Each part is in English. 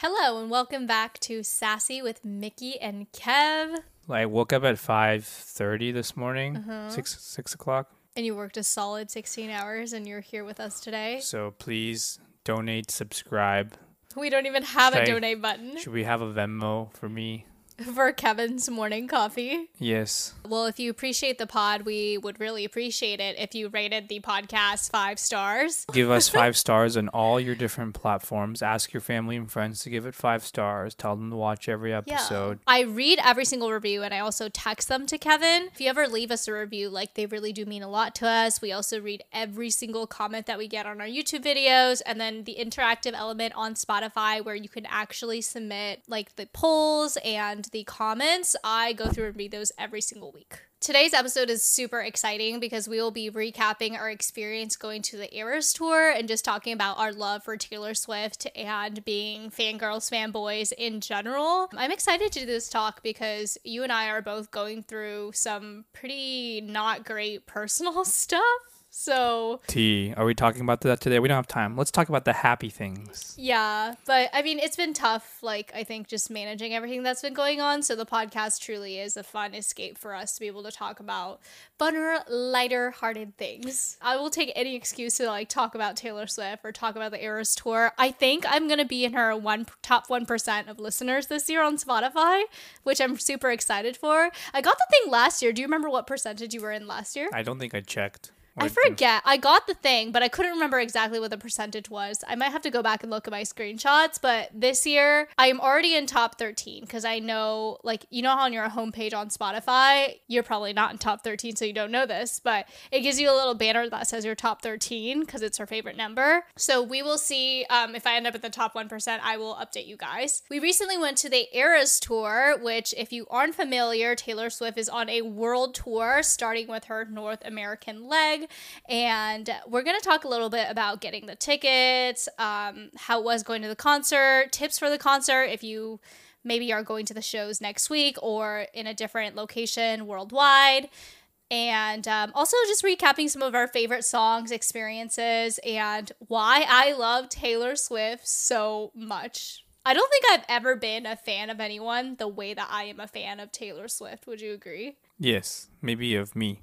Hello and welcome back to Sassy with Miki and Kev. I woke up at five thirty this morning, Uh-huh. six six o'clock. And you worked a solid 16 hours and you're here with us today. So please donate, subscribe. We don't even have a Should I- donate button Should we have a Venmo for me? for Kevin's morning coffee. Yes. Well, if you appreciate the pod, we would really appreciate it if you rated the podcast five stars. Give us five stars on all your different platforms. Ask your family and friends to give it five stars. Tell them to watch every episode. I read every single review and I also text them to Kevin. If you ever leave us a review, like they really do mean a lot to us. We also read every single comment that we get on our YouTube videos and then the interactive element on Spotify where you can actually submit like the polls and the comments. I go through and read those every single week. Today's episode is super exciting because we will be recapping our experience going to the Eras tour and just talking about our love for Taylor Swift and being fangirls, fanboys in general. I'm excited to do this talk because you and I are both going through some pretty not great personal stuff. So, T, are we talking about that today? We don't have time. Let's talk about the happy things. yeah, but I mean, it's been tough, like, I think just managing everything that's been going on. So, the podcast truly is a fun escape for us to be able to talk about funner, lighter hearted things. I will take any excuse to, like, talk about Taylor Swift or talk about the Eras tour. I think I'm going to be in her one top 1% of listeners this year on Spotify, which I'm super excited for. I got the thing last year. Do you remember what percentage you were in last year? I don't think I checked. I forget. I got the thing, but I couldn't remember exactly what the percentage was. I might have to go back and look at my screenshots, but this year I am already in top 13 because I know, like, you know, how on your homepage on Spotify, you're probably not in top 13, so you don't know this, but it gives you a little banner that says you're top 13 because it's her favorite number. So we will see um, if I end up in the top 1%, I will update you guys. We recently went to the Eras tour, which, if you aren't familiar, Taylor Swift is on a world tour starting with her North American leg. And we're going to talk a little bit about getting the tickets, um, how it was going to the concert, tips for the concert if you maybe are going to the shows next week or in a different location worldwide. And um, also just recapping some of our favorite songs, experiences, and why I love Taylor Swift so much. I don't think I've ever been a fan of anyone the way that I am a fan of Taylor Swift. Would you agree? Yes, maybe of me.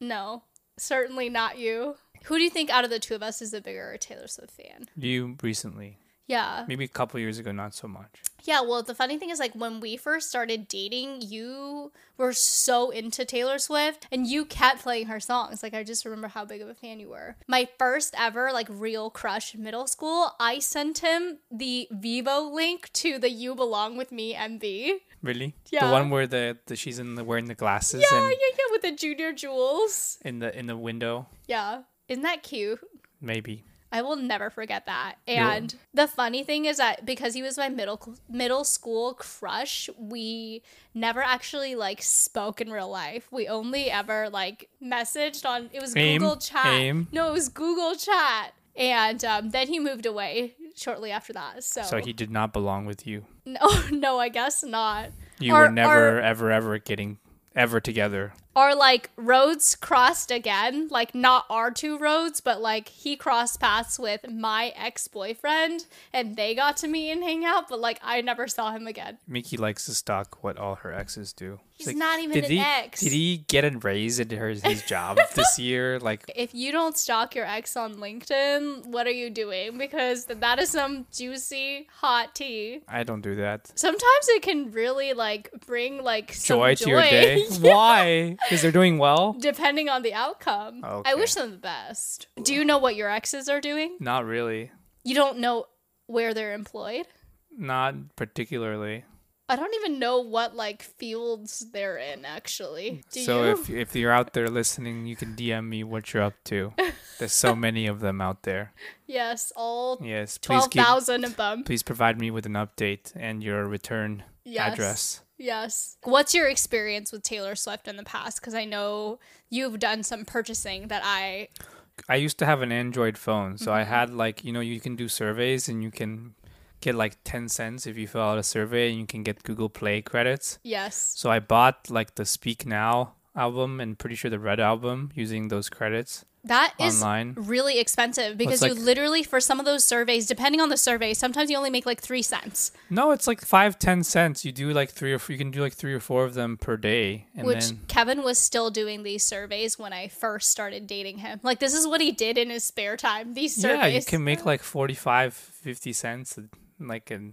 No, certainly not you. Who do you think out of the two of us is the bigger Taylor Swift fan? You recently. Yeah. Maybe a couple years ago, not so much. Yeah, well, the funny thing is, like, when we first started dating, you were so into Taylor Swift and you kept playing her songs. Like, I just remember how big of a fan you were. My first ever, like, real crush in middle school, I sent him the Vevo link to the You Belong With Me MV. Really? Yeah. The one where the, the she's in the wearing the glasses Yeah, and yeah, yeah, the Junior Jewels. in the in the window. Yeah. Isn't that cute? Maybe. I will never forget that. And the funny thing is that because he was my middle middle school crush, we never actually like spoke in real life. We only ever like messaged on it was AIM, Google Chat. AIM. No, it was Google Chat. And um, then he moved away shortly after that. So, So he did not belong with you. no, no, I guess not. You Or- were never, or- ever, ever getting ever together. Or like roads crossed again, like not our two roads, but like he crossed paths with my ex boyfriend and they got to meet and hang out, but like I never saw him again. Miki likes to stalk what all her exes do. He's It's not even did an he, ex. Did he get a raise in her, his job this year? Like, If you don't stalk your ex on LinkedIn, what are you doing? Because that is some juicy hot tea. I don't do that. Sometimes it can really like bring like some Joy, joy, to your day. Why? Because they're doing well? depending on the outcome. I wish them the best. Do you know what your exes are doing? Not really. You don't know where they're employed? Not particularly. I don't even know what like fields they're in actually. Do so you? if if you're out there listening, you can DM me what you're up to. There's so many of them out there. yes, all Yes, please twelve keep thousand of them. please provide me with an update and your return Yes. address. Yes. What's your experience with Taylor Swift in the past? Because I know you've done some purchasing that I. I used to have an Android phone, so Mm-hmm. I had like you know you can do surveys and you can get like ten cents if you fill out a survey and you can get Google Play credits. Yes. So I bought like the Speak Now album and pretty sure the Red album using those credits. That is online. really expensive because you like- literally for some of those surveys, depending on the survey, sometimes you only make like three cents. No, it's like five, ten cents. You do like three or four, you can do like three or four of them per day, and which then Kevin was still doing these surveys when I first started dating him. Like this is what he did in his spare time. These surveys. yeah, you can make like 45, 50 cents, like in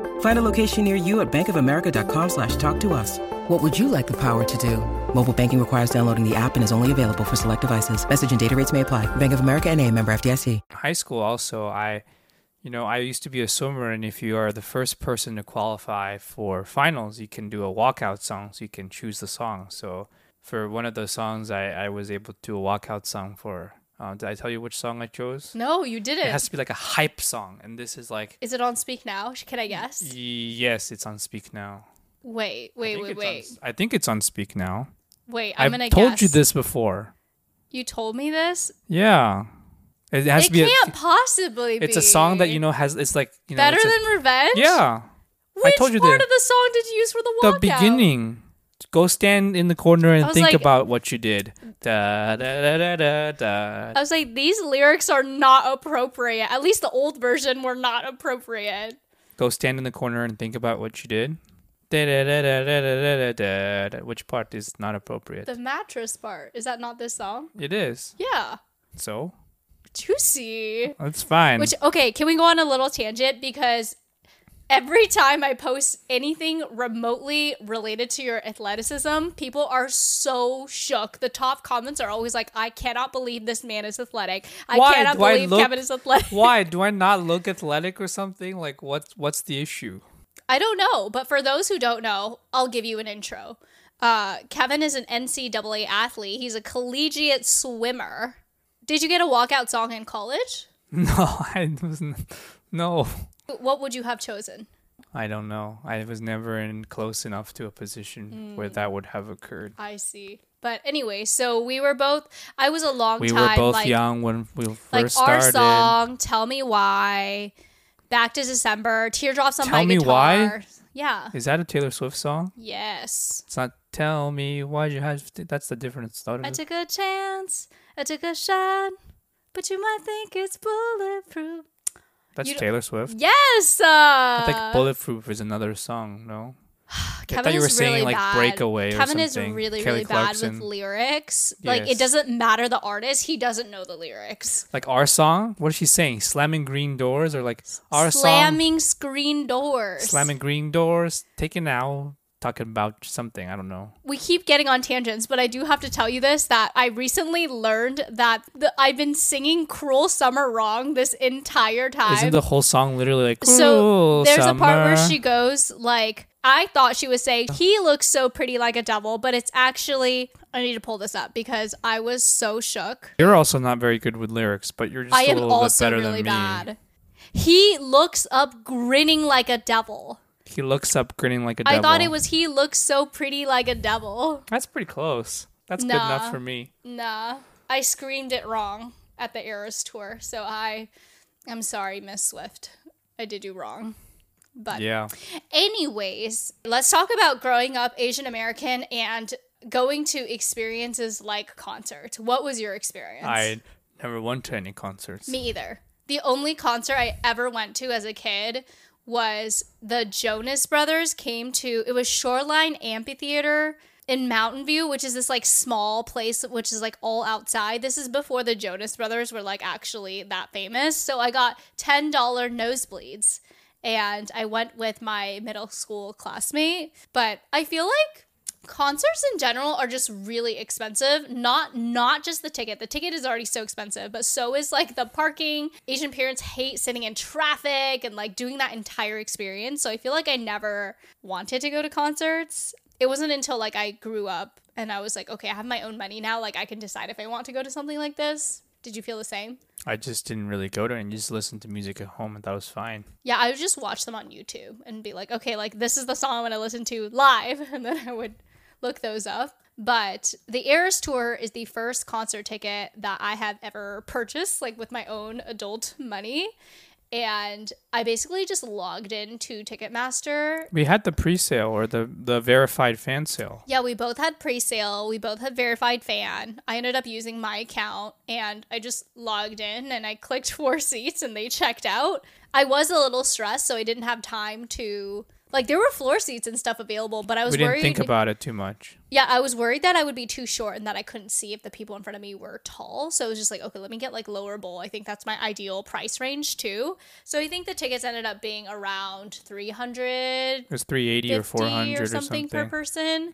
Find a location near you at bankofamerica.com slash talk to us. What would you like the power to do? Mobile banking requires downloading the app and is only available for select devices. Message and data rates may apply. Bank of America and a member FDIC. high school also i you know i used to be a swimmer and if you are the first person to qualify for finals you can do a walkout song so you can choose the song so for one of those songs i, I was able to do a walkout song for uh, did i tell you which song i chose No, you didn't. it has to be like a hype song and this is like Is it on Speak Now? Can I guess? yes it's on speak now Wait, wait, wait, wait, on, i think it's on speak now wait. I'm i've gonna told guess. you this before You told me this. yeah it has It to be a, can't possibly be. it's a song that you know has it's like you know Better it's a- than Revenge. yeah Which I told you part that. of the song did you use for the the walkout? beginning go stand in the corner and think like, about what you did. Da, da, da, da, da, I was like, these lyrics are not appropriate. At least the old version were not appropriate. Go stand in the corner and think about what you did. Da, da, da, da, da, da, da, da, Which part is not appropriate? The mattress part. Is that not this song? It is. Yeah. So? Juicy. That's fine. Which, okay, can we go on a little tangent? Because every time I post anything remotely related to your athleticism, people are so shook. The top comments are always like, "I cannot believe this man is athletic. I Why cannot do I believe look- Kevin is athletic." Why do I not look athletic or something? Like what's what's the issue? I don't know, but for those who don't know, I'll give you an intro. Uh, Kevin is an NCAA athlete. He's a collegiate swimmer. Did you get a walkout song in college? No, I wasn't. No, What would you have chosen? I don't know. I was never in close enough to a position where Hmm. that would have occurred. I see. But anyway, so we were both. I was a long We time were both like, young when we first like started. our song. Tell me why. Back to December. Teardrops on Tell my Me guitar. Why? Yeah. Is that a Taylor Swift song? Yes. It's not "Tell Me Why You Have." To, that's the different start. I took a chance. I took a shot. But you might think it's bulletproof. That's Taylor Swift. Yes. Uh, I think "Bulletproof" is another song. No, I Kevin thought you is were saying really like bad. "Breakaway" or Kevin is really, Kelly really bad Clarkson. with lyrics. Like it doesn't matter the artist; he doesn't know the lyrics. Like our song. What is she saying? Slamming green doors or like our song? Slamming screen doors. Slamming green doors. Taking out. Talking about something. I don't know. we keep getting on tangents, but I do have to tell you this that I recently learned that the, I've been singing Cruel Summer wrong this entire time. Isn't the whole song literally like so "Cruel there's a part where she goes like I thought she was saying he looks so pretty like a devil, but it's actually I need to pull this up because I was so shook. You're also not very good with lyrics, but you're just I a am little bit better really than me. bad. He looks up grinning like a devil. He looks up grinning like a devil. I thought it was he looks so pretty like a devil. That's pretty close. That's good enough for me. Nah, I screamed it wrong at the Eras tour, so I am sorry, Miss Swift. I did you wrong. But Yeah. anyways, let's talk about growing up Asian American and going to experiences like concerts. What was your experience? I never went to any concerts. Me either. The only concert I ever went to as a kid was the Jonas Brothers came to it was Shoreline Amphitheater in Mountain View, which is this like small place which is like all outside. This is before the Jonas Brothers were like actually that famous. So I got $10 nosebleeds and I went with my middle school classmate, but I feel like concerts in general are just really expensive. Not not just the ticket. The ticket is already so expensive but so is like the parking. Asian parents hate sitting in traffic and like doing that entire experience. So i feel like i never wanted to go to concerts. It wasn't until like i grew up and i was like okay i have my own money now. Like i can decide if i want to go to something like this. Did you feel the same? I just didn't really go to it and just listen to music at home and that was fine. Yeah, I would just watch them on YouTube and be like, okay, like this is the song I'm going to listen to live. And then I would look those up. But the Eras Tour is the first concert ticket that I have ever purchased, like with my own adult money. And I basically just logged into Ticketmaster. We had the pre-sale or the the verified fan sale. Yeah, we both had pre sale. We both had verified fan. I ended up using my account and I just logged in and I clicked four seats and they checked out. I was a little stressed, so I didn't have time to. Like, there were floor seats and stuff available, but I was We didn't worried. think about it too much. Yeah, I was worried that I would be too short and that I couldn't see if the people in front of me were tall. So it was just like, okay, let me get like lower bowl. I think that's my ideal price range too. So I think the tickets ended up being around 300 It was 380 or 400 or or something, per person.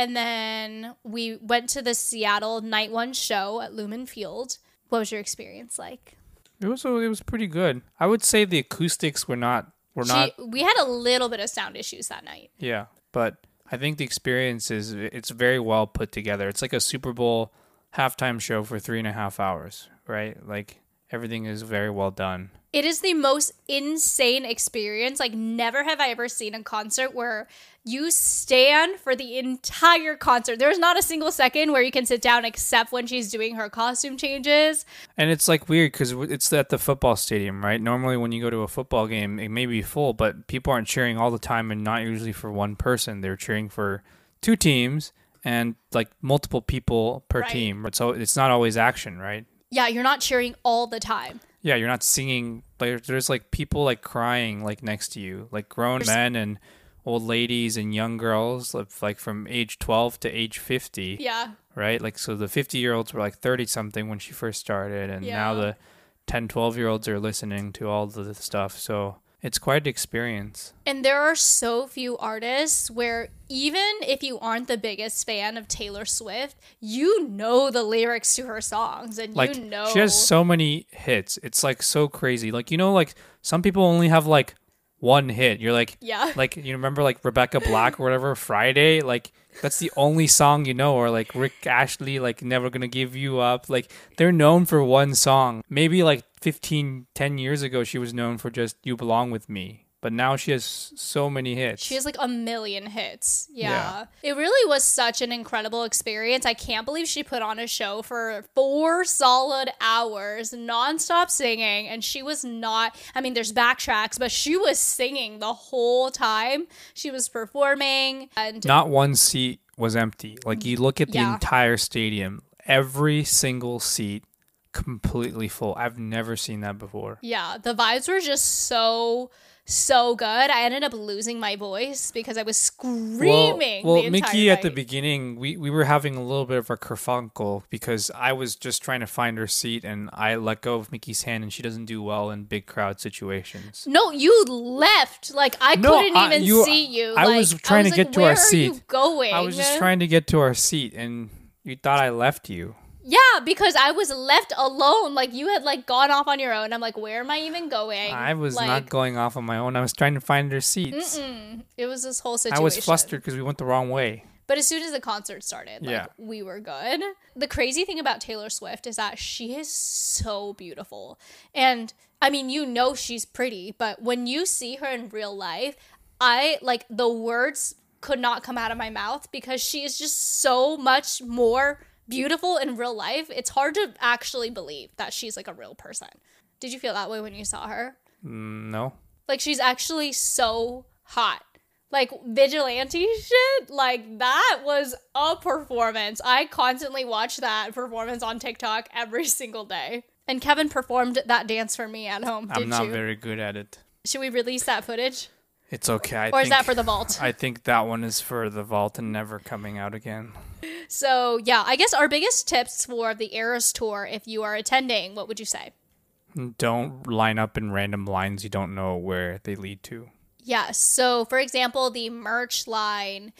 And then we went to the Seattle Night One show at Lumen Field. What was your experience like? It was it was pretty good. I would say the acoustics were not were not we had a little bit of sound issues that night. yeah, but I think the experience is it's very well put together. It's like a Super Bowl halftime show for three and a half hours, right? Like everything is very well done. It is the most insane experience. Like, never have I ever seen a concert where you stand for the entire concert. There's not a single second where you can sit down except when she's doing her costume changes. And it's like weird because it's at the football stadium, right? Normally, when you go to a football game, it may be full, but people aren't cheering all the time and not usually for one person. They're cheering for two teams and like multiple people per Right. team. So it's not always action, right? Yeah, you're not cheering all the time. Yeah, you're not singing. Like there's like people like crying like next to you, like grown men and old ladies and young girls, like- like from age 12 to age 50 Yeah. right? Like, so the 50 year olds were like 30 something when she first started, and now the 10, 12 year olds are listening to all the stuff. So it's quite an experience. And there are so few artists where even if you aren't the biggest fan of Taylor Swift, you know the lyrics to her songs and Like, you know she has so many hits. It's like so crazy. Like, you know, like some people only have like one hit. You're like, Yeah. like you remember like Rebecca Black or whatever, Friday? Like, that's the only song you know, or like Rick Astley, like Never Gonna Give You Up. Like, they're known for one song. Maybe like 15, 10 years ago, she was known for just You Belong With Me. But now she has so many hits. She has like a million hits. Yeah. Yeah. It really was such an incredible experience. I can't believe she put on a show for four solid hours, nonstop singing. And she was not, I mean, there's backtracks, but she was singing the whole time. She was performing. And Not one seat was empty. Like, you look at the Yeah. entire stadium, every single seat completely full. I've never seen that before. yeah, the vibes were just so. So good. I ended up losing my voice because I was screaming. Well, well Miki at the beginning, we, we were having a little bit of a kerfunkle because I was just trying to find her seat and I let go of Miki's hand and she doesn't do well in big crowd situations. No, you left. Like I No, couldn't I- even you- see you. I Like, was trying to like, get to our seat. going? I was just trying to get to our seat and you thought I left you. Yeah, because I was left alone. Like you had like gone off on your own. I'm like, where am I even going? I was like, not going off on my own. I was trying to find her seats. It was this whole situation. I was flustered because we went the wrong way. But as soon as the concert started, like Yeah. we were good. The crazy thing about Taylor Swift is that she is so beautiful. And I mean, you know she's pretty, but when you see her in real life, I like the words could not come out of my mouth because she is just so much more beautiful in real life. It's hard to actually believe that she's like a real person. Did you feel that way when you saw her? Mm, No. Like she's actually so hot. Like vigilante shit, like that was a performance. I constantly watch that performance on TikTok every single day. And Kevin performed that dance for me at home. I'm not you? very good at it. Should we release that footage? It's okay. I Or is think, that for the vault? I think that one is for the vault and never coming out again. So, yeah, I guess our biggest tips for the Eras tour, if you are attending, what would you say? Don't line up in random lines you don't know where they lead to. Yes. So, for example, the merch line.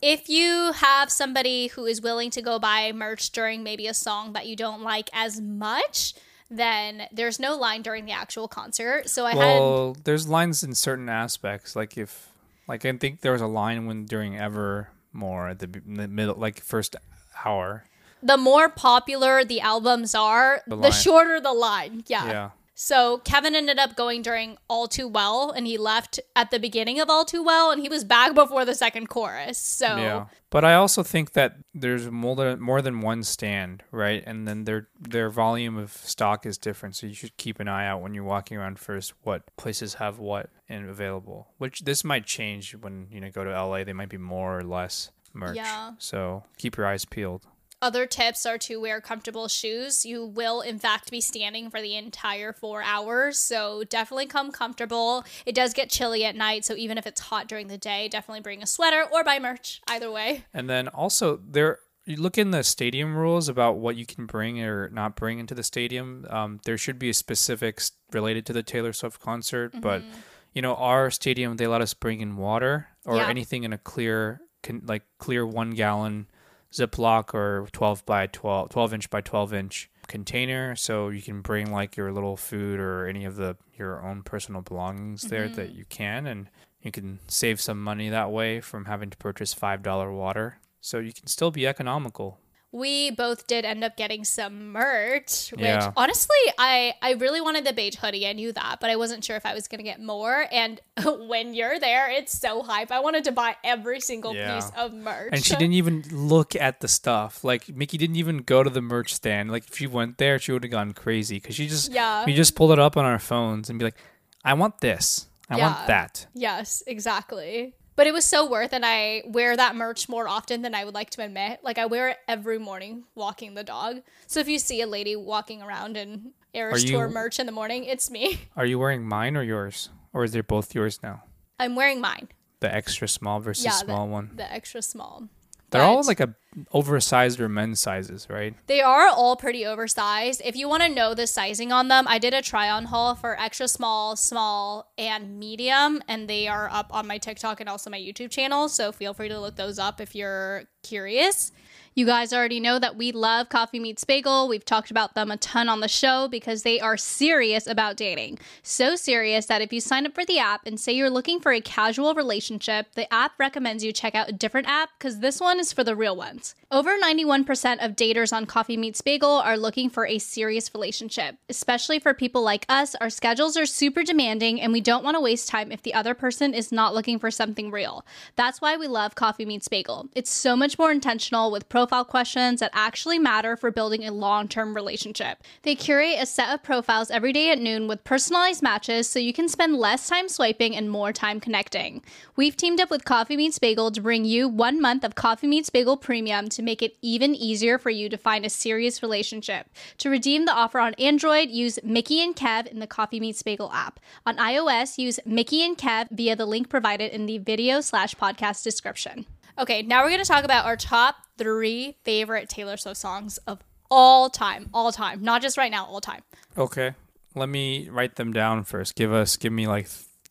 If you have somebody who is willing to go buy merch during maybe a song that you don't like as much, then there's no line during the actual concert. So I had Well, there's lines in certain aspects. Like if, like I think there was a line when during Evermore at the, the middle, like first hour. the more popular the albums are, the, line. shorter the line. Yeah. Yeah. So Kevin ended up going during All Too Well, and he left at the beginning of All Too Well, and he was back before the second chorus. So Yeah, but I also think that there's more than more than one stand, right? And then their their volume of stock is different, so you should keep an eye out when you're walking around first what places have what and available. Which this might change when you know go to LA. They might be more or less merch. Yeah. So keep your eyes peeled. Other tips are to wear comfortable shoes. You will, in fact, be standing for the entire four hours, so definitely come comfortable. It does get chilly at night, so even if it's hot during the day, definitely bring a sweater or buy merch. Either way. And then also there, you look in the stadium rules about what you can bring or not bring into the stadium. Um, there should be a specifics related to the Taylor Swift concert, but Mm-hmm. you know our stadium they let us bring in water or Yeah. anything in a clear, con- like clear one gallon Ziploc or twelve by 12, 12 inch by twelve inch container, so you can bring like your little food or any of the your own personal belongings there Mm-hmm. that you can and you can save some money that way from having to purchase five dollar water. So you can still be economical. We both did end up getting some merch, which Yeah. honestly, I I really wanted the beige hoodie. I knew that, but I wasn't sure if I was gonna get more. And when you're there, it's so hype. I wanted to buy every single Yeah. piece of merch. And she didn't even look at the stuff. Like Miki didn't even go to the merch stand. Like if she went there, she would have gone crazy because she just Yeah. we just pulled it up on our phones and be like, I want this, I Yeah. want that. Yes, exactly. But it was so worth, and I wear that merch more often than I would like to admit. Like I wear it every morning walking the dog. So if you see a lady walking around in Eras you- Tour merch in the morning, it's me. Are you wearing mine or yours, or is they both yours now? I'm wearing mine. The extra small versus Yeah, small the, one. the extra small. They're all like a oversized or men's sizes, right? They are all pretty oversized. If you want to know the sizing on them, I did a try on haul for extra small, small, and medium, and they are up on my TikTok and also my YouTube channel. So feel free to look those up if you're curious. You guys already know that we love Coffee Meets Bagel. We've talked about them a ton on the show because they are serious about dating. So serious that if you sign up for the app and say you're looking for a casual relationship, the app recommends you check out a different app because this one is for the real ones. Over 91% of daters on Coffee Meets Bagel are looking for a serious relationship, especially for people like us. Our schedules are super demanding and we don't want to waste time if the other person is not looking for something real. That's why we love Coffee Meets Bagel. It's so much more intentional with profile questions that actually matter for building a long term relationship. They curate a set of profiles every day at noon with personalized matches so you can spend less time swiping and more time connecting. We've teamed up with Coffee Meets Bagel to bring you one month of Coffee Meets Bagel Premium to make it even easier for you to find a serious relationship. To redeem the offer on Android, use Miki and Kev in the Coffee Meets Bagel app. On iOS, use Miki and Kev via the link provided in the video slash podcast description. Okay, now we're going to talk about our top three favorite Taylor Swift songs of all time. All time. Not just right now, all time. Okay. Let me write them down first. Give us, give me like.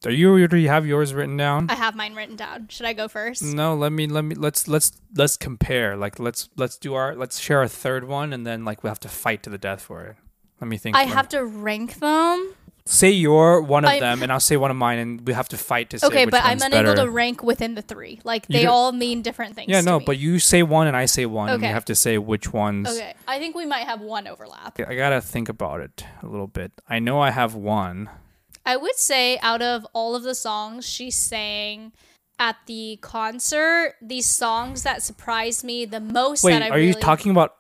You? Do you have yours written down? I have mine written down. Should I go first? No, let me let me let's let's let's compare. Like let's let's do our let's share a third one and then like we have to fight to the death for it. Let me think. I Let me- have to rank them. say your one of I'm- them and I'll say one of mine and we have to fight to say Okay, which but I'm unable better. to rank within the three. Like they all mean different things. Yeah, no, me. but you say one and I say one and we have to say which ones. Okay, I think we might have one overlap. I gotta think about it a little bit. I know I have one. I would say out of all of the songs she sang at the concert, the songs that surprised me the most Wait, that I are you talking about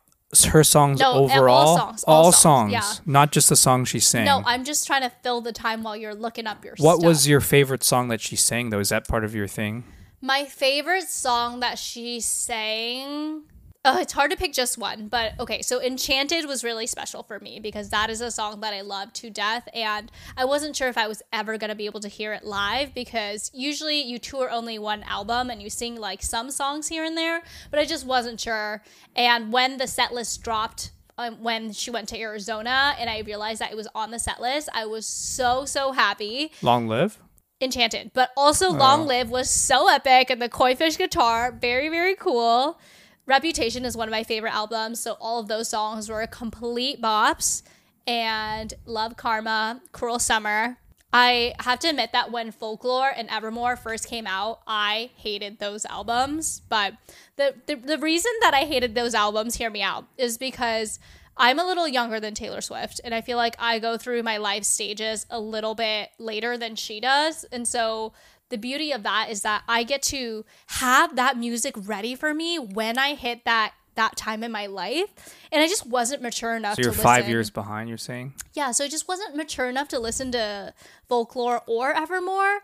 her songs No, uh, all overall? songs, all songs, yeah. not just the song she sang. No, I'm just trying to fill the time while you're looking up your what stuff. was your favorite song that she sang though? Is that part of your thing? My favorite song that she sang Uh, it's hard to pick just one, but okay. So Enchanted was really special for me because that is a song that I love to death, and I wasn't sure if I was ever gonna be able to hear it live because usually you tour only one album and you sing like some songs here and there, but I just wasn't sure. And when the set list dropped um, when she went to Arizona and I realized that it was on the set list, I was so so happy. Long live. Enchanted, but also Long Live was so epic, and the Koi Fish guitar, very very cool. Reputation is one of my favorite albums, so all of those songs were complete bops. And Love Karma, Cruel Summer. I have to admit that when Folklore and Evermore first came out, I hated those albums. But the, the, the reason that I hated those albums, hear me out, is because I'm a little younger than Taylor Swift, and I feel like I go through my life stages a little bit later than she does. And so the beauty of that is that I get to have that music ready for me when I hit that that time in my life. And I just wasn't mature enough So you're five years behind. You're saying. Yeah, so I just wasn't mature enough to listen to folklore or evermore.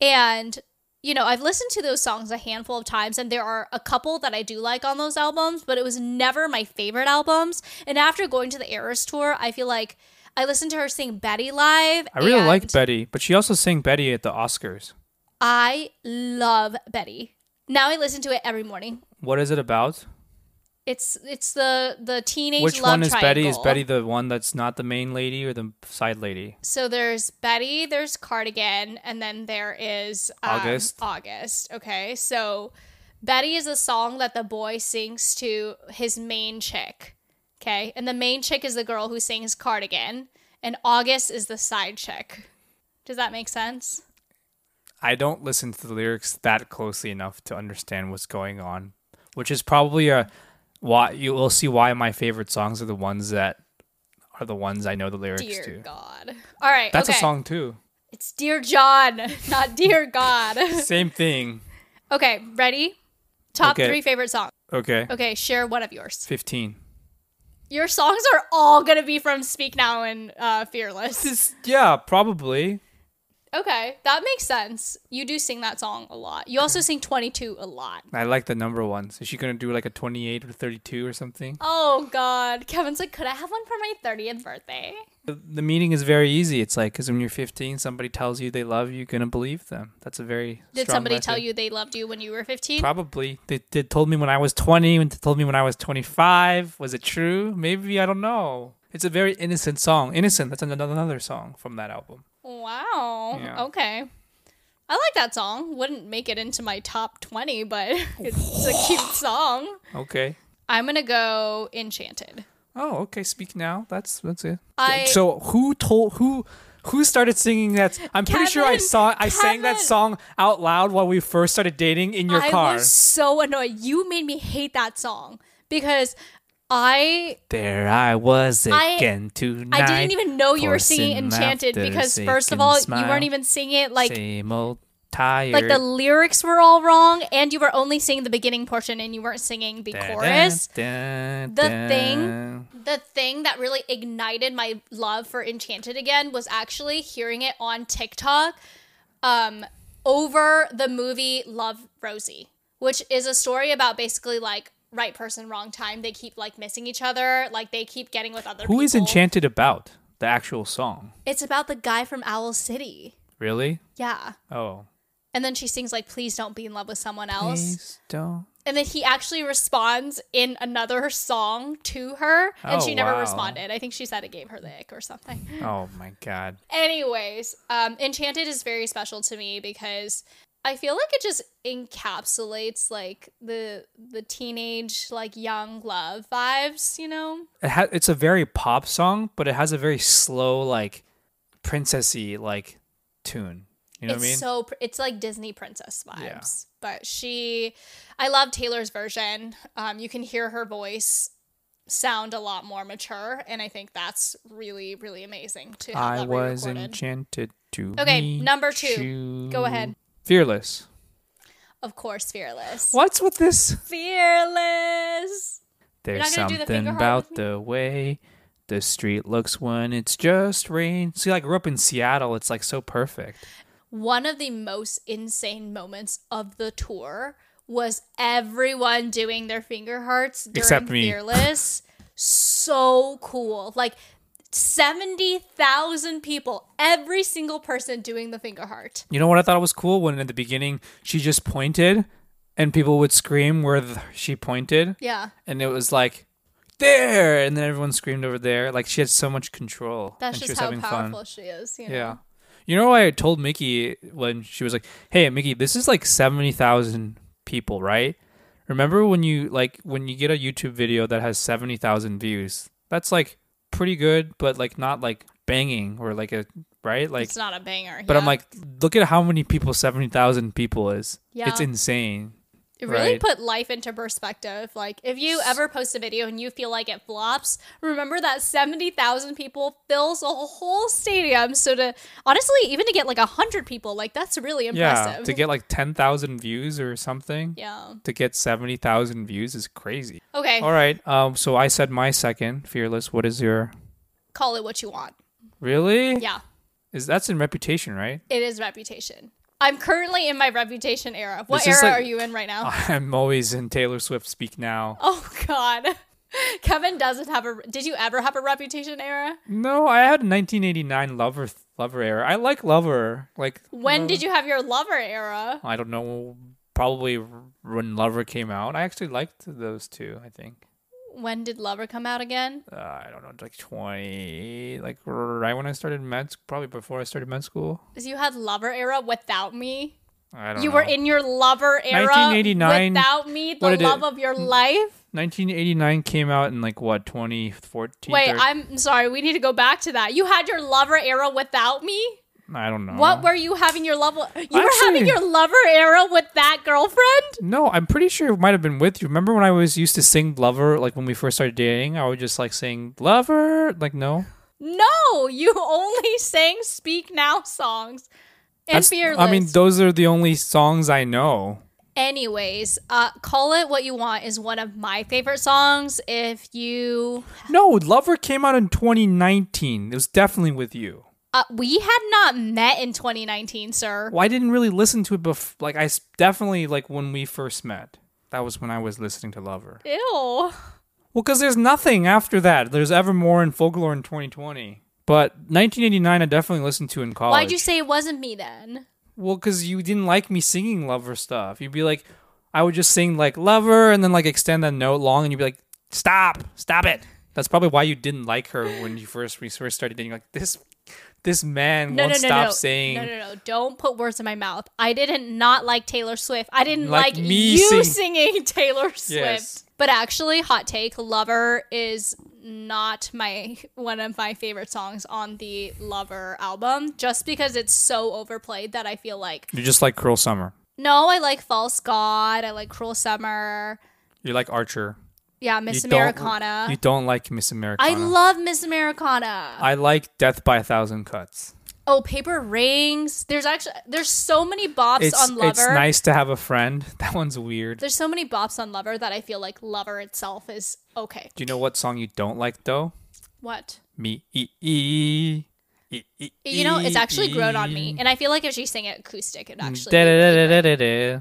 And, you know, I've listened to those songs a handful of times, and there are a couple that I do like on those albums, but it was never my favorite albums. And after going to the Eras tour, I feel like I listened to her sing Betty live. I really like Betty, but she also sang Betty at the Oscars. I love Betty. Now I listen to it every morning. What is it about? It's it's the the teenage Which love one is Betty? Is. Betty the one that's not the main lady or the side lady? So there's Betty, there's Cardigan, and then there is um, August. August. Okay, so Betty is a song that the boy sings to his main chick. Okay, and the main chick is the girl who sings Cardigan, and August is the side chick. Does that make sense? I don't listen to the lyrics that closely enough to understand what's going on, which is probably a why you will see why my favorite songs are the ones that are the ones I know the lyrics Dear to. God. All right. That's okay. a song too. It's Dear John, not Dear God. Same thing. okay, ready? Top Okay. three favorite songs. Okay. Okay, share one of yours. 15. Your songs are all gonna be from Speak Now and uh, Fearless. This, yeah, probably. Okay, that makes sense. You do sing that song a lot. You also sing 22 a lot. I like the number ones. Is she going to do like a 28 or 32 or something? Oh God, Kevin's like, could I have one for my 30th birthday? The, the meaning is very easy. It's like, because when you're 15, somebody tells you they love you, you're going to believe them. That's a very Did somebody tell you they loved you when you were 15? Probably. They, they told me when I was 20, when they told me when I was 25. Was it true? Maybe. I don't know. It's a very innocent song. Innocent. That's another, another song from that album. Wow. Yeah. Okay. I like that song. Wouldn't make it into my top 20, but it's a cute song. Okay. I'm gonna go Enchanted. Oh, okay. Speak now. That's that's it. I- so who told who who started singing that? I'm pretty sure I saw I sang that song out loud while we first started dating in your I car. I was so annoyed. You made me hate that song because I There I was I- again tonight. I didn't even know you were singing Enchanted because first of all, you weren't even singing it like same old tired. like the lyrics were all wrong and you were only singing the beginning portion and you weren't singing the Dun, chorus. dun, The dun. thing- The thing that really ignited my love for Enchanted again was actually hearing it on TikTok um over the movie Love Rosie, which is a story about basically like right person wrong time. They keep like missing each other, like they keep getting with other Who people. is Enchanted about? The actual song. It's about the guy from Owl City. Really? Yeah. Oh. And then she sings like please don't be in love with someone else. Please don't. And then he actually responds in another song to her and Oh, she never wow. responded. I think she said it gave her the ick or something. Oh my god. Anyways, um Enchanted is very special to me because I feel like it just encapsulates like the the teenage like young love vibes, you know? It ha- it's a very pop song, but it has a very slow, like princessy like tune. You know it's what I mean? so pr- it's like Disney princess vibes. Yeah. But she I love Taylor's version. Um you can hear her voice sound a lot more mature and I think that's really really amazing to have I was enchanted to. Okay, number two. Go ahead. Fearless. Of course, Fearless. What's with this? Fearless. There's not gonna do the something finger heart about with me? the way the street looks when it's just rain. See, like, I grew up in Seattle. It's like so perfect. One of the most insane moments of the tour was everyone doing their finger hearts during Except me. Fearless. so cool. Like 70,000 people, every single person doing the finger heart. You know what I thought was cool when in the beginning she just pointed and people would scream where th- she pointed Yeah. and it was like there and then everyone screamed over there like she had so much control That's just how powerful fun. she is. You know? Yeah. You know I told Miki when she was like, "Hey, Miki, this is like 70,000 people, right? Remember when you like when you get a YouTube video that has 70,000 views? That's like pretty good, but like not like banging or like a right? Like it's not a banger. but yeah. I'm like, look at how many people 70,000 people is. Yeah. It's insane. It really right. put life into perspective. Like, if you ever post a video and you feel like it flops, remember that 70,000 people fills a whole stadium. So, to honestly, even to get like 100 people, like, that's really impressive. Yeah, to get like 10,000 views or something. Yeah. To get 70,000 views is crazy. Okay. All right. Um so I said my second, Fearless. What is your Call it what you want. Really? Yeah. Is that's in reputation, right? It is reputation. I'm currently in my reputation era. What era like- are you in right now? I'm always in Taylor Swift speak now. oh, God. Kevin doesn't have a. Did you ever have a reputation era? No, I had 1989 Lover Lover era. I like Lover. Like When uh, did you have your lover era? I don't know. Probably when Lover came out. I actually liked those two. I think. When did lover come out again? Uh, I don't know, like 20, like right when I started med, school, probably before I started med school. Because you had lover era without me. I don't You know. were in your lover era 1989 without me, what the did it- love of your life. 1989 came out in like what 2014. Wait, 13? I'm sorry. We need to go back to that. You had your lover era without me. I don't know. What were you having your love? You were having your lover era with that girlfriend. No, I'm pretty sure it might have been with you. Remember when I was used to sing Lover, like when we first started dating? I would just like sing Lover. Like, no. No, you only sang "Speak Now" songs and That's- "Fearless." I mean, those are the only songs I know. Anyways, uh, "Call It What You Want" is one of my favorite songs. If you, No, Lover came out in 2019. It was definitely with you. Uh, we had not met in 2019, sir. Well, I didn't really listen to it before. Like, I s- definitely, like, when we first met. That was when I was listening to Lover. Ew. Well, because there's nothing after that. There's Evermore and Folklore in 2020. But 1989, I definitely listened to in college. Why'd you say it wasn't me then? Well, because you didn't like me singing Lover stuff. You'd be like, I would just sing like Lover and then like extend that note long, and you'd be like, Stop, stop it. That's probably why you didn't like her when you first we first started dating. Like this, this man No, won't no, no, stop saying. No, no, no. Don't put words in my mouth. I didn't not like Taylor Swift. I didn't Like like, me you sing- singing Taylor Swift. Yes. But actually, hot take, Lover is not my one of my favorite songs on the Lover album just because it's so overplayed that I feel like You just like Cruel Summer. no, I like False God, I like Cruel Summer. You like Archer. Yeah, Miss you don't- Americana. You don't like Miss Americana. I love Miss Americana. I like Death by a Thousand Cuts. oh, Paper Rings. There's actually there's so many bops It's on Lover. it's nice to have a friend. That one's weird. There's so many bops on Lover that I feel like Lover itself is okay. Do you know what song you don't like though? What? Me e e. e, e, You know, it's actually grown on me, and I feel like if she sang it acoustic, it mm, actually. Da, da, da, da, da, da.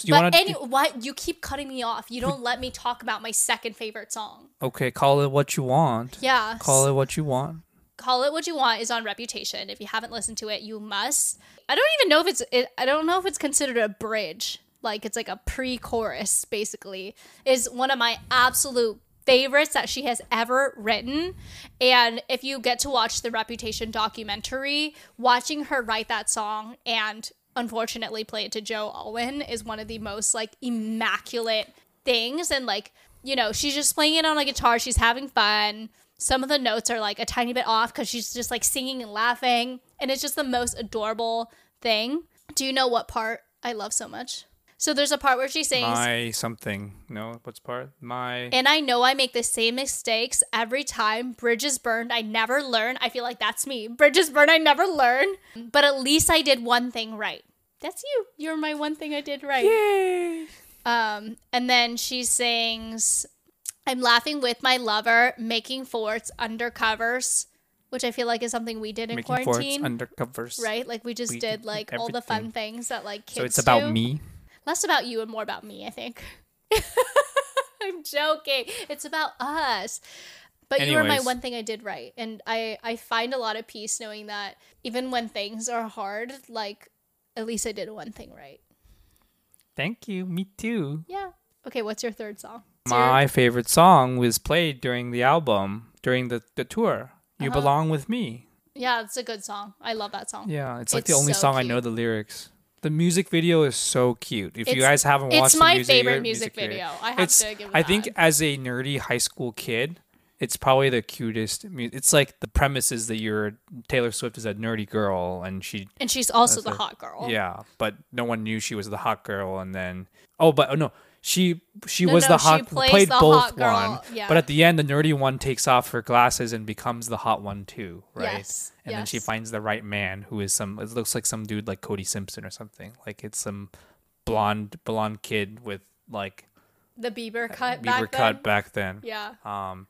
So you But any, what you keep cutting me off? You don't let me talk about my second favorite song. Okay, call it what you want. Yeah, Call it what you want. Call It What You Want is on Reputation. If you haven't listened to it, you must. I don't even know if it's. It, I don't know if it's considered a bridge. Like it's like a pre-chorus, basically. Is one of my absolute favorites that she has ever written. And if you get to watch the Reputation documentary, watching her write that song and unfortunately play it to Joe Alwyn is one of the most like immaculate things. And like, you know, she's just playing it on a guitar, she's having fun. Some of the notes are like a tiny bit off because she's just like singing and laughing. And it's just the most adorable thing. Do you know what part I love so much? So there's a part where she sings, My something. No, what's part? My. and I know I make the same mistakes every time. Bridges burned, I never learn. I feel like that's me. Bridges burned, I never learn. But at least I did one thing right. That's you. You're my one thing I did right. Yay! Um, and then she sings, I'm laughing with my lover, making forts undercovers, which I feel like is something we did in quarantine. Making forts quarantine. undercovers. right? Like we just We did did like all the fun things that like kids do. So it's about do. me. Less about you and more about me, I think. I'm joking. It's about us. But you were my one thing I did right. And I, I find a lot of peace knowing that even when things are hard, like at least I did one thing right. Thank you. Me too. Yeah. Okay, what's your third song? Your- My favorite song was played during the album, during the, the tour. You Uh-huh. belong with me. yeah, it's a good song. I love that song. Yeah, it's like It's the only so song I know the lyrics. The music video is so cute. If you guys haven't watched, it, it's my music favorite video, music video. I have it's, to give it I think as a nerdy high school kid, it's probably the cutest. mu- It's like the premise is that you're Taylor Swift is a nerdy girl and she And she's also the it. hot girl. yeah, but no one knew she was the hot girl and then oh, but oh no. She she No, was no, the hot played the both hot one, yeah. but at the end the nerdy one takes off her glasses and becomes the hot one too, right? Yes, and then she finds the right man who is some. It looks like some dude like Cody Simpson or something. Like it's some blonde blonde kid with like The Bieber cut Bieber back cut then. back then. Yeah. Um,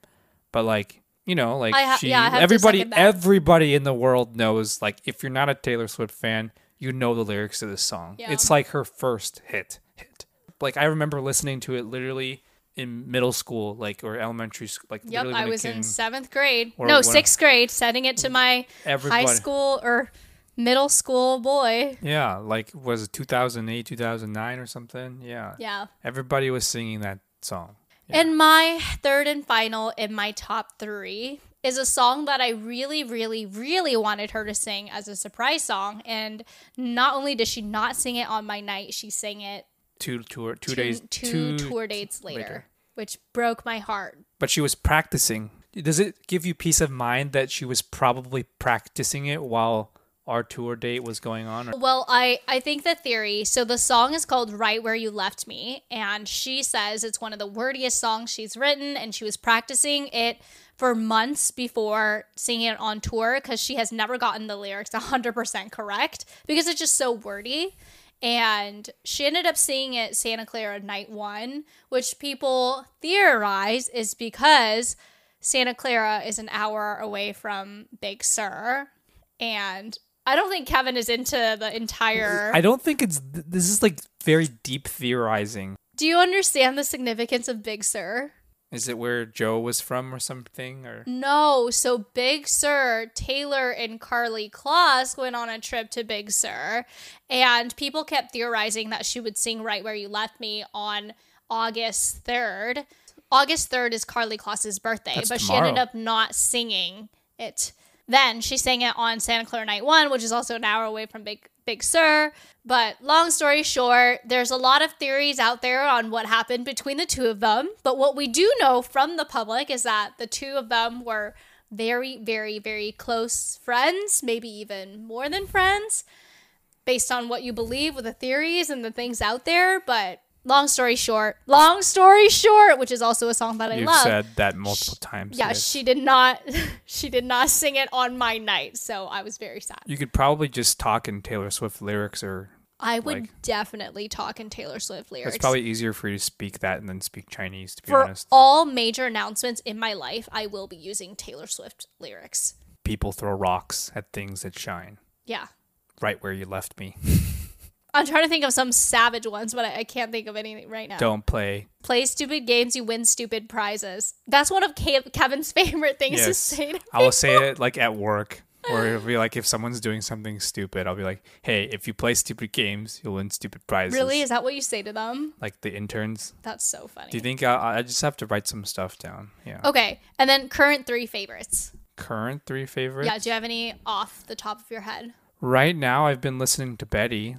but like you know, like ha- she, yeah, I have to everybody, everybody in the world knows. Like, if you're not a Taylor Swift fan, you know the lyrics to this song. Yeah. It's like her first hit. Like I remember listening to it literally in middle school, like or elementary school. Like Yep, I was in seventh grade. No, sixth grade, sending it to my Everybody. high school or middle school boy. Yeah, like was it 2008, 2009 or something? Yeah. Yeah. Everybody was singing that song. And my third and final in my top three is a song that I really, really, really wanted her to sing as a surprise song. And not only did she not sing it on my night, she sang it Two tour, two, two, days, two tour dates later, later. which broke my heart. But she was practicing. Does it give you peace of mind that she was probably practicing it while our tour date was going on? Or- Well, I I think the theory. So the song is called "Right Where You Left Me," and she says it's one of the wordiest songs she's written, and she was practicing it for months before singing it on tour because she has never gotten the lyrics 100% correct because it's just so wordy. And she ended up seeing it Santa Clara Night One, which people theorize is because Santa Clara is an hour away from Big Sur. And I don't think Kevin is into the entire. I don't think it's. This is like very deep theorizing. Do you understand the significance of Big Sur? Is it where Joe was from or something? Or No, so Big Sur, Taylor and Karlie Kloss went on a trip to Big Sur, and people kept theorizing that she would sing Right Where You Left Me on August 3rd. August 3rd is Karlie Kloss's birthday, That's but she ended up not singing it. Then she sang it on Santa Clara Night 1, which is also an hour away from Big Big Sur. But long story short, there's a lot of theories out there on what happened between the two of them. But what we do know from the public is that the two of them were very, very, very close friends, maybe even more than friends, based on what you believe with the theories and the things out there. But long story short, long story short, which is also a song that I love. you've love. said that multiple times. yeah, yes. she did not she did not sing it on my night, so I was very sad. You could probably just talk in Taylor Swift lyrics, or I would like- definitely talk in Taylor Swift lyrics. it's probably easier for you to speak that and then speak Chinese. To be for honest, all major announcements in my life, I will be using Taylor Swift lyrics. people throw rocks at things that shine. Yeah. Right where you left me. I'm trying to think of some savage ones, but I, I can't think of anything right now. Don't play. Play stupid games, you win stupid prizes. That's one of Ke- Kevin's favorite things to say. To I will say it like at work, or it'll be like if someone's doing something stupid, I'll be like, "Hey, if you play stupid games, you'll win stupid prizes." Really? Is that what you say to them? Like the interns. That's so funny. Do you think I, I just have to write some stuff down? Yeah. okay, and then current three favorites. Current three favorites. Yeah, do you have any off the top of your head? Right now, I've been listening to Betty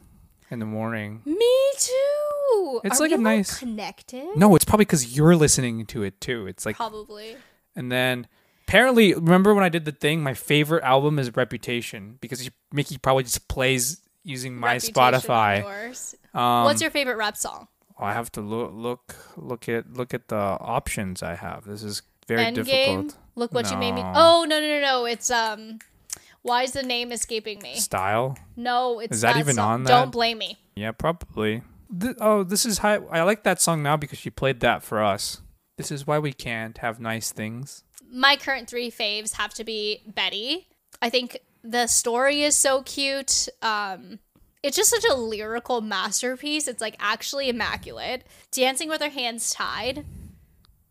in the morning. Me too. It's Are like a nice- connected. No, it's probably because you're listening to it too. It's like, Probably. and then apparently, remember when I did the thing? My favorite album is Reputation because Miki probably just plays using my Reputation Spotify. Um, What's your favorite rap song? I have to look look look at look at the options I have. This is very Endgame. difficult. Look what you made me. Oh no no no no! It's um. Why is the name escaping me? Style? No, it's Is that even song. on that? Don't blame me. Yeah, probably. Th- oh, this is how I like that song now because she played that for us. This is why we can't have nice things. My current three faves have to be Betty. I think the story is so cute. Um, it's just such a lyrical masterpiece. It's like actually immaculate. Dancing with her hands tied.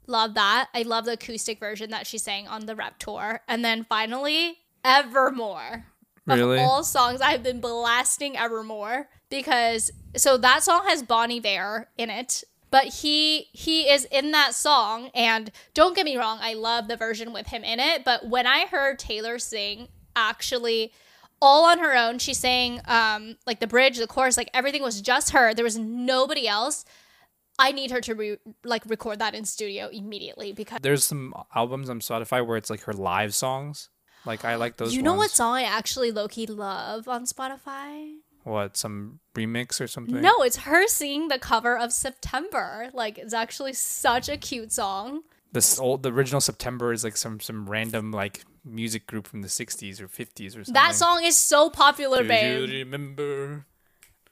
Love that. I love the acoustic version that she sang on the rep tour. And then finally, Evermore. Really? Of all songs, I've been blasting Evermore because so that song has Bon Iver in it. But he he is in that song, and don't get me wrong, I love the version with him in it. But when I heard Taylor sing, actually, all on her own, she sang um like the bridge, the chorus, like everything was just her. There was nobody else. I need her to re- like record that in studio immediately because There's some albums on Spotify where it's like her live songs. Like I like those. you know what song I actually low key love on Spotify? What some remix or something? No, it's her singing the cover of September. Like it's actually such a cute song. This old the original September is like some some random like music group from the 60s or 50s or something. That song is so popular, Do babe. you remember?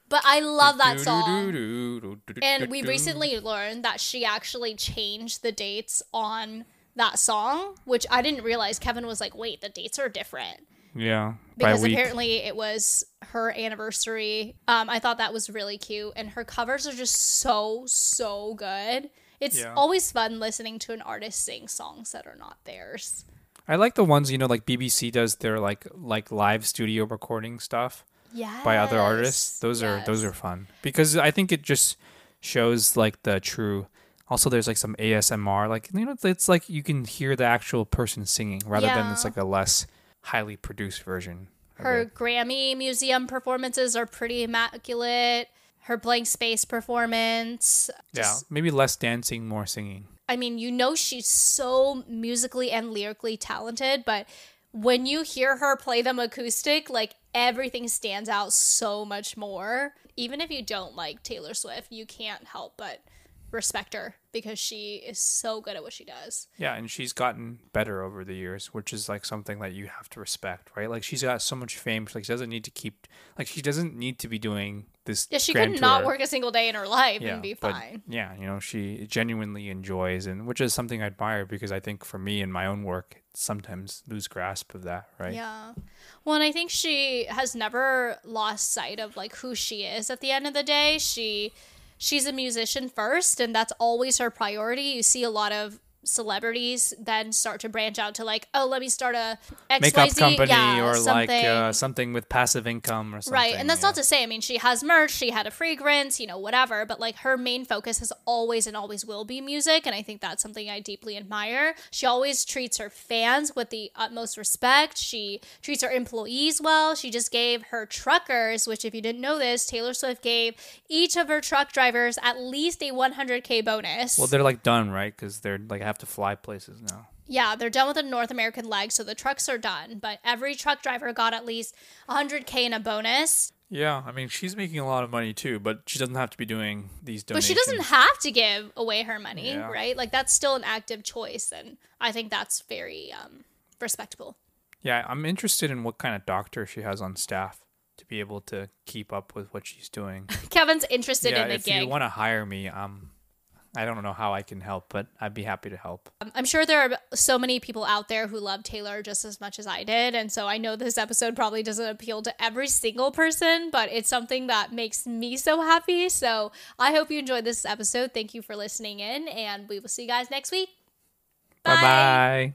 But I love that Do, do, song. do, do, do, do, And we recently learned that she actually changed the dates on that song, which I didn't realize. Kevin was like, wait, the dates are different. yeah Because apparently it was her anniversary. Um, I thought that was really cute. And her covers are just so, so good. It's Yeah. always fun listening to an artist sing songs that are not theirs. I like the ones you know like BBC does their like like live studio recording stuff Yeah. by other artists. Those are those are fun because I think it just shows like the true. Also, there's like some ASMR, like you know, it's, like you can hear the actual person singing rather than it's like a less highly produced version. Her it. Grammy Museum performances are pretty immaculate. Her Blank Space performance. yeah, maybe less dancing, more singing. I mean, you know, she's so musically and lyrically talented, but when you hear her play them acoustic, like everything stands out so much more. Even if you don't like Taylor Swift, you can't help but respect her because she is so good at what she does. Yeah, and she's gotten better over the years, which is like something that you have to respect, right? Like she's got so much fame, like she doesn't need to keep, like she doesn't need to be doing this. Yeah, she could not tour. work a single day in her life yeah, and be fine. Yeah, you know, she genuinely enjoys, and which is something I admire because I think for me in my own work, sometimes lose grasp of that, right? Yeah. Well, and I think she has never lost sight of like who she is at the end of the day. She she's a musician first and that's always her priority. You see a lot of celebrities then start to branch out to like, oh, let me start a XYZ Makeup company yeah, or like something. uh, something with passive income or something. Right, and that's yeah. not to say. I mean, she has merch, she had a fragrance, you know, whatever. But like her main focus has always and always will be music, and I think that's something I deeply admire. She always treats her fans with the utmost respect. She treats her employees well. She just gave her truckers, which if you didn't know this, Taylor Swift gave each of her truck drivers at least a 100k bonus. Well, they're like done, right? Because they're like have to fly places now. Yeah, they're done with the North American leg, so the trucks are done. But every truck driver got at least 100k in a bonus. Yeah, I mean she's making a lot of money too, but she doesn't have to be doing these But donations. she doesn't have to give away her money, Yeah. right? Like that's still an active choice, and I think that's very um, respectable. Yeah, I'm interested in what kind of doctor she has on staff to be able to keep up with what she's doing. Kevin's interested yeah, in the if gig. you want to hire me, um, I don't know how I can help, but I'd be happy to help. Um, I'm sure there are so many people out there who love Taylor just as much as I did, and so I know this episode probably doesn't appeal to every single person, but it's something that makes me so happy. So I hope you enjoyed this episode. Thank you for listening in, and we will see you guys next week. Bye bye.